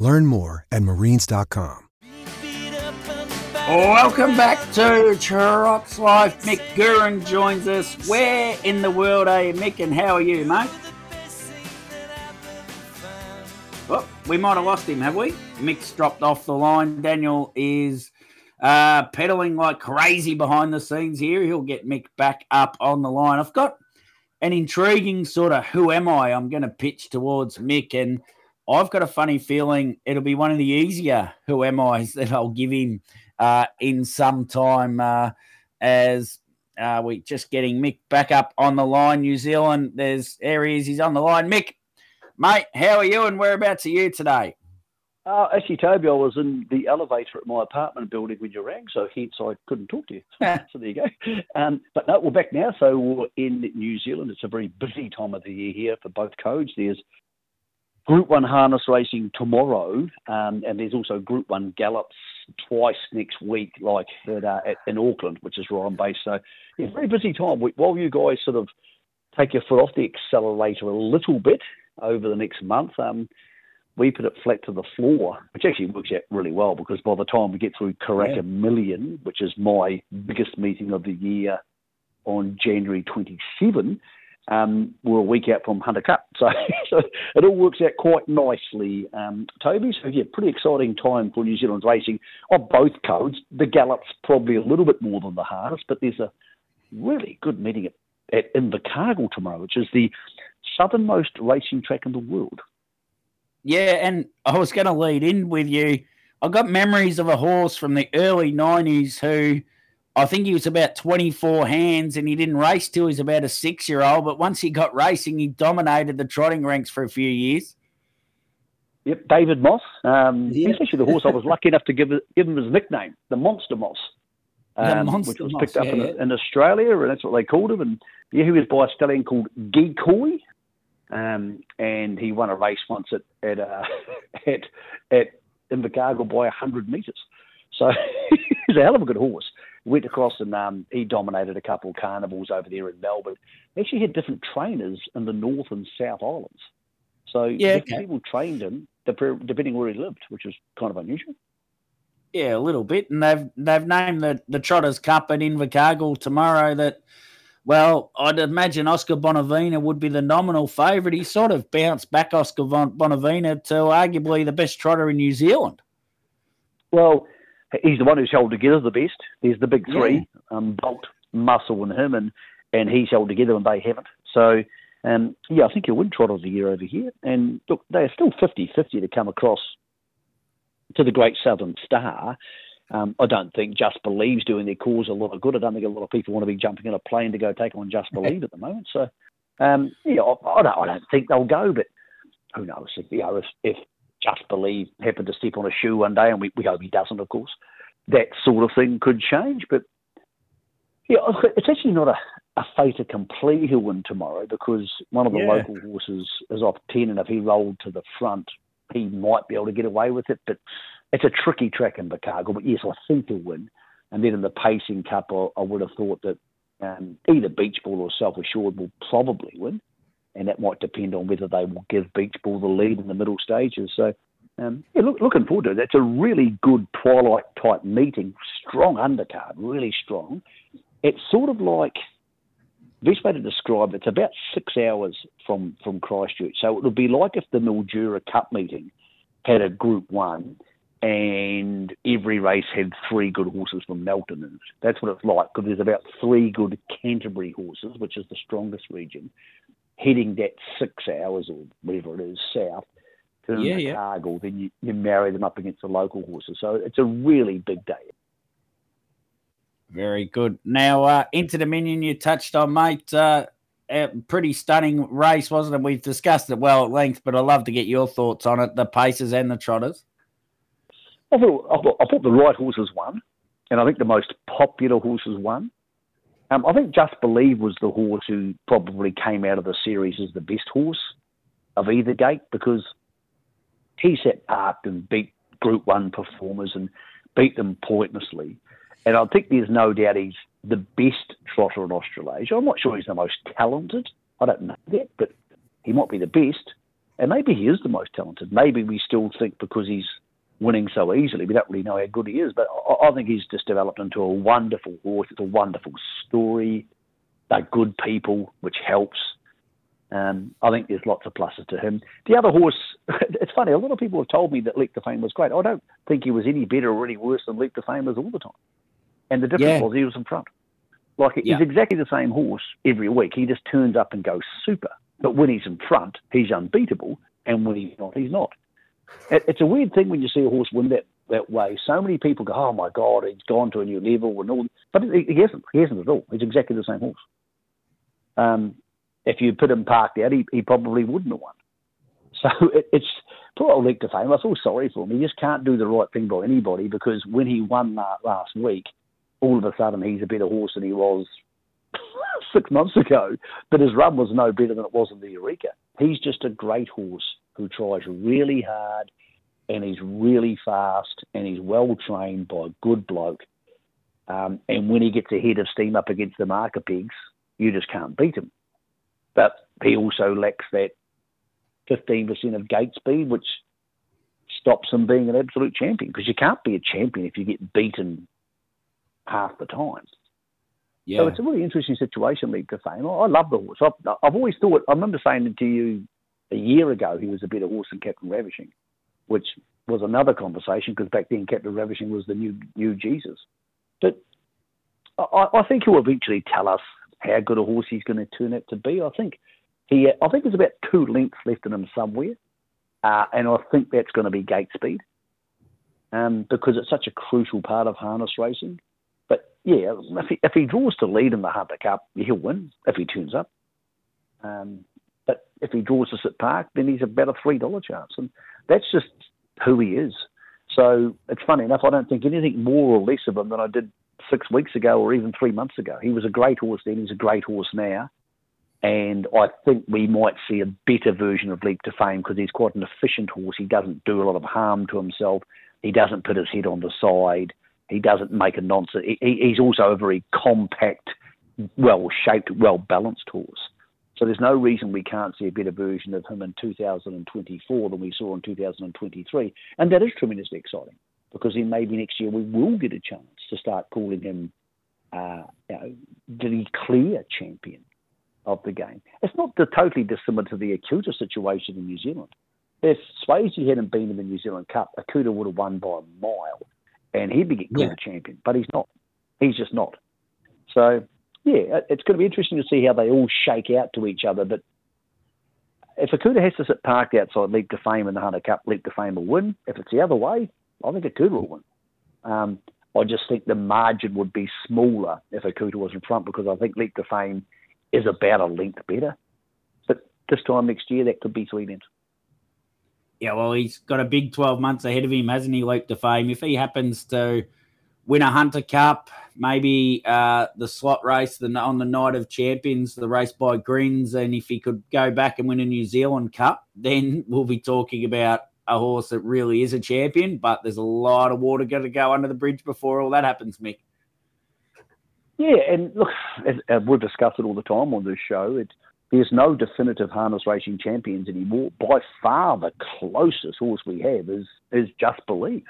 Learn more at marines.com. Welcome back to Trots Life. Mick Guerin joins us. Where in the world are you, Mick, and how are you, mate? Well, we might have lost him, have we? Mick's dropped off the line. Daniel is uh, pedaling like crazy behind the scenes here. He'll get Mick back up on the line. I've got an intriguing sort of who am I I'm going to pitch towards Mick, and I've got a funny feeling it'll be one of the easier who am I's that I'll give him uh, in some time uh, as uh, we just getting Mick back up on the line. New Zealand, there's areas he's on the line. Mick, mate, how are you and whereabouts are you today? Uh, actually, Toby, I was in the elevator at my apartment building when you rang, so hence I couldn't talk to you. so there you go. Um, but no, we're back now. So we're in New Zealand. It's a very busy time of the year here for both codes. There's Group 1 harness racing tomorrow, um, and there's also Group 1 gallops twice next week, like at, uh, at, in Auckland, which is where I'm based. So, yeah, very busy time. While you guys sort of take your foot off the accelerator a little bit over the next month, um, we put it flat to the floor, which actually works out really well because by the time we get through Karaka yeah. Million, which is my biggest meeting of the year on January 27, um, we're a week out from Hunter Cup. So, so it all works out quite nicely, um, Toby. So, yeah, pretty exciting time for New Zealand's racing of both codes. The Gallop's probably a little bit more than the hardest, but there's a really good meeting at, at Invercargill tomorrow, which is the southernmost racing track in the world. Yeah, and I was going to lead in with you. I've got memories of a horse from the early 90s who I think he was about 24 hands and he didn't race till he was about a six year old. But once he got racing, he dominated the trotting ranks for a few years. Yep, David Moss. Um, He's actually the horse I was lucky enough to give, give him his nickname, the Monster Moss. Um, Monster which was picked Moss, up yeah. in, in, Australia, and that's what they called him. And yeah, he was by a stallion called Geekoi, um, and he won a race once at at uh, at at Invercargill by hundred metres. So he's a hell of a good horse. Went across and um, he dominated a couple of carnivals over there in Melbourne. He actually had different trainers in the North and South Islands. So yeah, okay. people trained him depending where he lived, which was kind of unusual. Yeah, a little bit, and they've they've named the the Trotters Cup at Invercargill tomorrow. That well, I'd imagine Oscar Bonavena would be the nominal favourite. He sort of bounced back Oscar Bonavena to arguably the best trotter in New Zealand. Well, he's the one who's held together the best. There's the big three, yeah. um, Bolt, Muscle, and him, and, and he's held together and they haven't. So, um, yeah, I think he'll win Trotter of the Year over here. And look, they're still 50 50 to come across to the Great Southern Star. Um, I don't think Just Believe's doing their cause a lot of good. I don't think a lot of people want to be jumping in a plane to go take on Just Believe at the moment. So, um, yeah, I, I, don't, I don't think they'll go, but who knows? If, you know, if, if Just Believe happened to step on a shoe one day, and we, we hope he doesn't, of course, that sort of thing could change. But yeah, it's actually not a, a fait accompli he'll win tomorrow because one of the yeah. local horses is off 10, and if he rolled to the front, he might be able to get away with it. But it's a tricky track Invercargill, but yes, I think he'll win. And then in the Pacing Cup, I, I would have thought that um, either Beach Ball or Self Assured will probably win, and that might depend on whether they will give Beach Ball the lead in the middle stages. So, um, yeah, look, looking forward to it. It's a really good twilight type meeting, strong undercard, really strong. It's sort of like best way to describe it, it's about six hours from from Christchurch. So it would be like if the Mildura Cup meeting had a Group One and every race had three good horses from Melton in it. That's what it's like because there's about three good Canterbury horses, which is the strongest region, heading that six hours or whatever it is south to yeah, yeah. Cargill. Then you, you marry them up against the local horses. So it's a really big day. Very good. Now, uh, Inter Dominion, you touched on, mate. Uh, pretty stunning race, wasn't it? We've discussed it well at length, but I'd love to get your thoughts on it the paces and the trotters. I thought, I thought, I thought the right horses won, and I think the most popular horses won. Um, I think Just Believe was the horse who probably came out of the series as the best horse of either gate because he set up and beat Group One performers and beat them pointlessly. And I think there's no doubt he's the best trotter in Australasia. I'm not sure he's the most talented. I don't know that, but he might be the best. And maybe he is the most talented. Maybe we still think because he's winning so easily, we don't really know how good he is. But I, I think he's just developed into a wonderful horse. It's a wonderful story. They're good people, which helps. Um, I think there's lots of pluses to him. The other horse, it's funny, a lot of people have told me that Leap to Fame was great. I don't think he was any better or any worse than Leap to Fame was all the time. And the difference yeah. was he was in front. Like yeah. he's exactly the same horse every week. He just turns up and goes super. But when he's in front, he's unbeatable, and when he's not, he's not. It, it's a weird thing when you see a horse win that that way. So many people go, "Oh my God, he's gone to a new level," and all. But he, he hasn't. He hasn't at all. He's exactly the same horse. Um, if you put him parked out, he, he probably wouldn't have won. So it, it's poor old to Fame. I feel sorry for him. He just can't do the right thing by anybody because when he won that last week, all of a sudden he's a better horse than he was six months ago. But his run was no better than it was in the Eureka. He's just a great horse who tries really hard and he's really fast and he's well trained by a good bloke. Um, and when he gets ahead of steam up against the marker pegs, you just can't beat him. But he also lacks that 15% of gate speed, which stops him being an absolute champion because you can't be a champion if you get beaten half the time. Yeah. So it's a really interesting situation, Leap to Fame. I love the horse. I've, I've always thought, I remember saying to you a year ago, he was a bit better horse than Captain Ravishing, which was another conversation because back then Captain Ravishing was the new new Jesus. But I, I think he'll eventually tell us how good a horse he's going to turn out to be. I think he, I think there's about two lengths left in him somewhere, uh, and I think that's going to be gate speed, um, because it's such a crucial part of harness racing But yeah, if he, if he draws to lead in the Hunter Cup, he'll win if he turns up. Um, but if he draws us at Park, then he's about a three dollar chance, and that's just who he is. So it's funny enough. I don't think anything more or less of him than I did six weeks ago or even three months ago. He was a great horse then. He's a great horse now. And I think we might see a better version of Leap to Fame because he's quite an efficient horse. He doesn't do a lot of harm to himself. He doesn't put his head on the side. He doesn't make a nonsense. He, he's also a very compact, well shaped, well balanced horse. So there's no reason we can't see a better version of him in 2024 than we saw in 2023. And that is tremendously exciting because then maybe next year we will get a chance to start calling him uh, you know, the clear champion of the game. It's not the, totally dissimilar to the Akuta situation in New Zealand. If Swayze hadn't been in the New Zealand Cup, Akuta would have won by a mile and he'd be getting called yeah. champion, but he's not. He's just not. So yeah, it's going to be interesting to see how they all shake out to each other. But if Akuta has to sit parked outside Leap to Fame in the Hunter Cup, Leap to Fame will win. If it's the other way, I think Akuta will win. Um, I just think the margin would be smaller if Akuta was in front because I think Leap to Fame is about a length better. But this time next year, that could be three lengths. Yeah, well, he's got a big 12 months ahead of him, hasn't he, Leap to Fame? If he happens to win a Hunter Cup, maybe uh, the slot race the, on the night of champions, the race by Grins, and if he could go back and win a New Zealand Cup, then we'll be talking about a horse that really is a champion. But there's a lot of water got to go under the bridge before all that happens, Mick. Yeah, and look, as, as we've discussed it all the time on this show. It's there's no definitive harness racing champions anymore. By far, the closest horse we have is is Just Believe.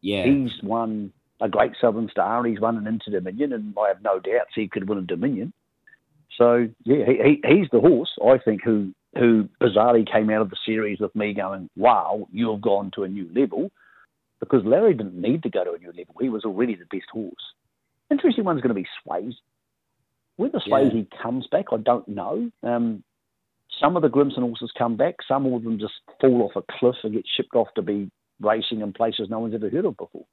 Yeah, he's won a Great Southern Star. And he's won an Inter Dominion, and I have no doubts he could win a Dominion. So yeah, he, he, he's the horse I think who who bizarrely came out of the series with me going, "Wow, you have gone to a new level," because Larry didn't need to go to a new level. He was already the best horse. Interesting one's going to be Swayze whether Swayze yeah. comes back, I don't know. Um, some of the Grimson horses come back. Some of them just fall off a cliff and get shipped off to be racing in places no one's ever heard of before.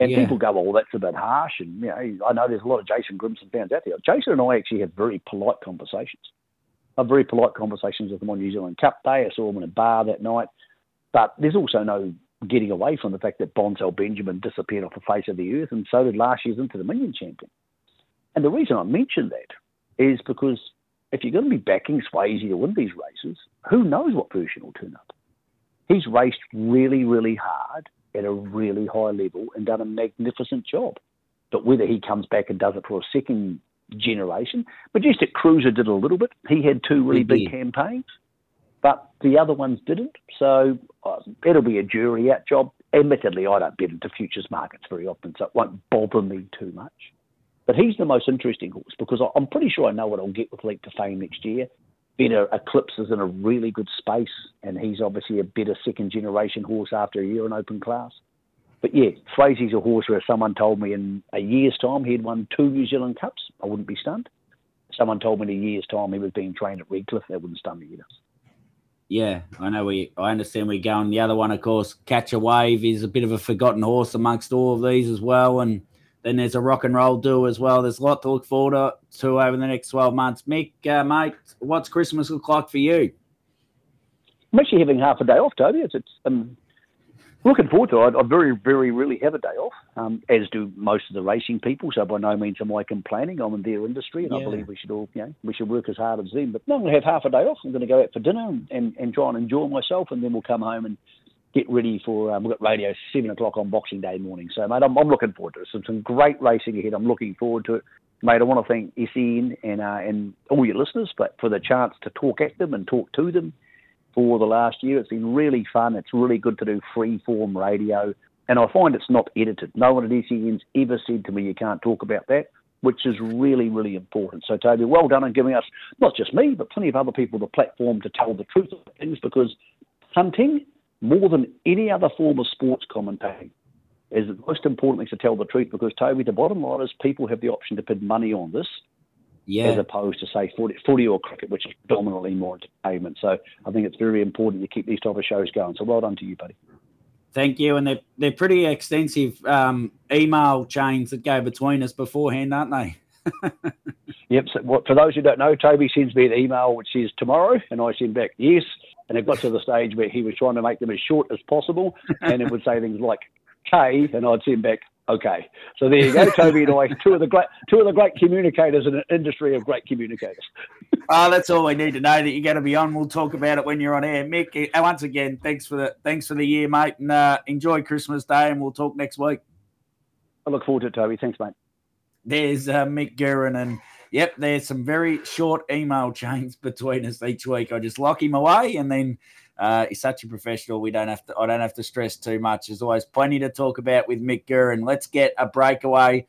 And yeah. people go, well, that's a bit harsh." And you know, I know there's a lot of Jason Grimson fans out there. Jason and I actually have very polite conversations. I have very polite conversations with him on New Zealand Cup Day. I saw him in a bar that night. But there's also no getting away from the fact that Bonsall Benjamin disappeared off the face of the earth, and so did last year's Inter Dominion champion. And the reason I mention that is because if you're going to be backing Swayze to win these races, who knows what version will turn up? He's raced really, really hard at a really high level and done a magnificent job. But whether he comes back and does it for a second generation, Majestic Cruiser did a little bit. He had two really big campaigns, but the other ones didn't. So uh, it'll be a jury out job. Admittedly, I don't bet into futures markets very often, so it won't bother me too much. But he's the most interesting horse because I'm pretty sure I know what I'll get with Leap to Fame next year. Better Eclipse is in a really good space, and he's obviously a better second generation horse after a year in open class. But yeah, Frazie's a horse where someone told me in a year's time he'd won two New Zealand Cups, I wouldn't be stunned. Someone told me in a year's time he was being trained at Redcliffe, that wouldn't stun me either. Yeah, I know we. I understand we're going. The other one, of course, Catch a Wave is a bit of a forgotten horse amongst all of these as well, and then there's a rock and roll do as well. There's a lot to look forward to over the next 12 months. Mick, uh, mate, what's Christmas look like for you? I'm actually having half a day off, Toby. It's, it's um, looking forward to it. I, very, very really have a day off, um, as do most of the racing people. So by no means am I complaining. I'm in their industry, and yeah. I believe we should all, you know, we should work as hard as them. But no, I'm going to have half a day off. I'm going to go out for dinner and, and, and try and enjoy myself, and then we'll come home and get ready for um, we've got radio seven o'clock on Boxing Day morning. So mate, I'm, I'm looking forward to it. Some some great racing ahead. I'm looking forward to it, mate. I want to thank SEN and uh, and all your listeners, but for the chance to talk at them and talk to them for the last year. It's been really fun. It's really good to do free form radio, and I find it's not edited. No one at SEN's ever said to me you can't talk about that. Which is really, really important. So, Toby, well done on giving us, not just me, but plenty of other people, the platform to tell the truth of things because hunting more than any other form of sports commentating, is the most important thing to tell the truth because, Toby, the bottom line is people have the option to put money on this yeah. as opposed to, say, footy, footy or cricket, which is dominantly more entertainment. So I think it's very important you keep these type of shows going. So well done to you, buddy. Thank you. And they're, they're pretty extensive um, email chains that go between us beforehand, aren't they? yep. So what, for those who don't know, Toby sends me an email which says tomorrow, and I send back yes. And it got to the stage where he was trying to make them as short as possible, and it would say things like K, and I'd send back okay. So there you go, Toby and I, two of the great, two of the great communicators in an industry of great communicators. oh, that's all we need to know that you're going to be on. We'll talk about it when you're on air, Mick. Uh, once again, thanks for the thanks for the year, mate, and uh, enjoy Christmas Day, and we'll talk next week. I look forward to it, Toby. Thanks, mate. There's uh, Mick Guerin and Yep, there's some very short email chains between us each week. I just lock him away, and then uh, he's such a professional. We don't have to. I don't have to stress too much. There's always plenty to talk about with Mick Guerin. Let's get a breakaway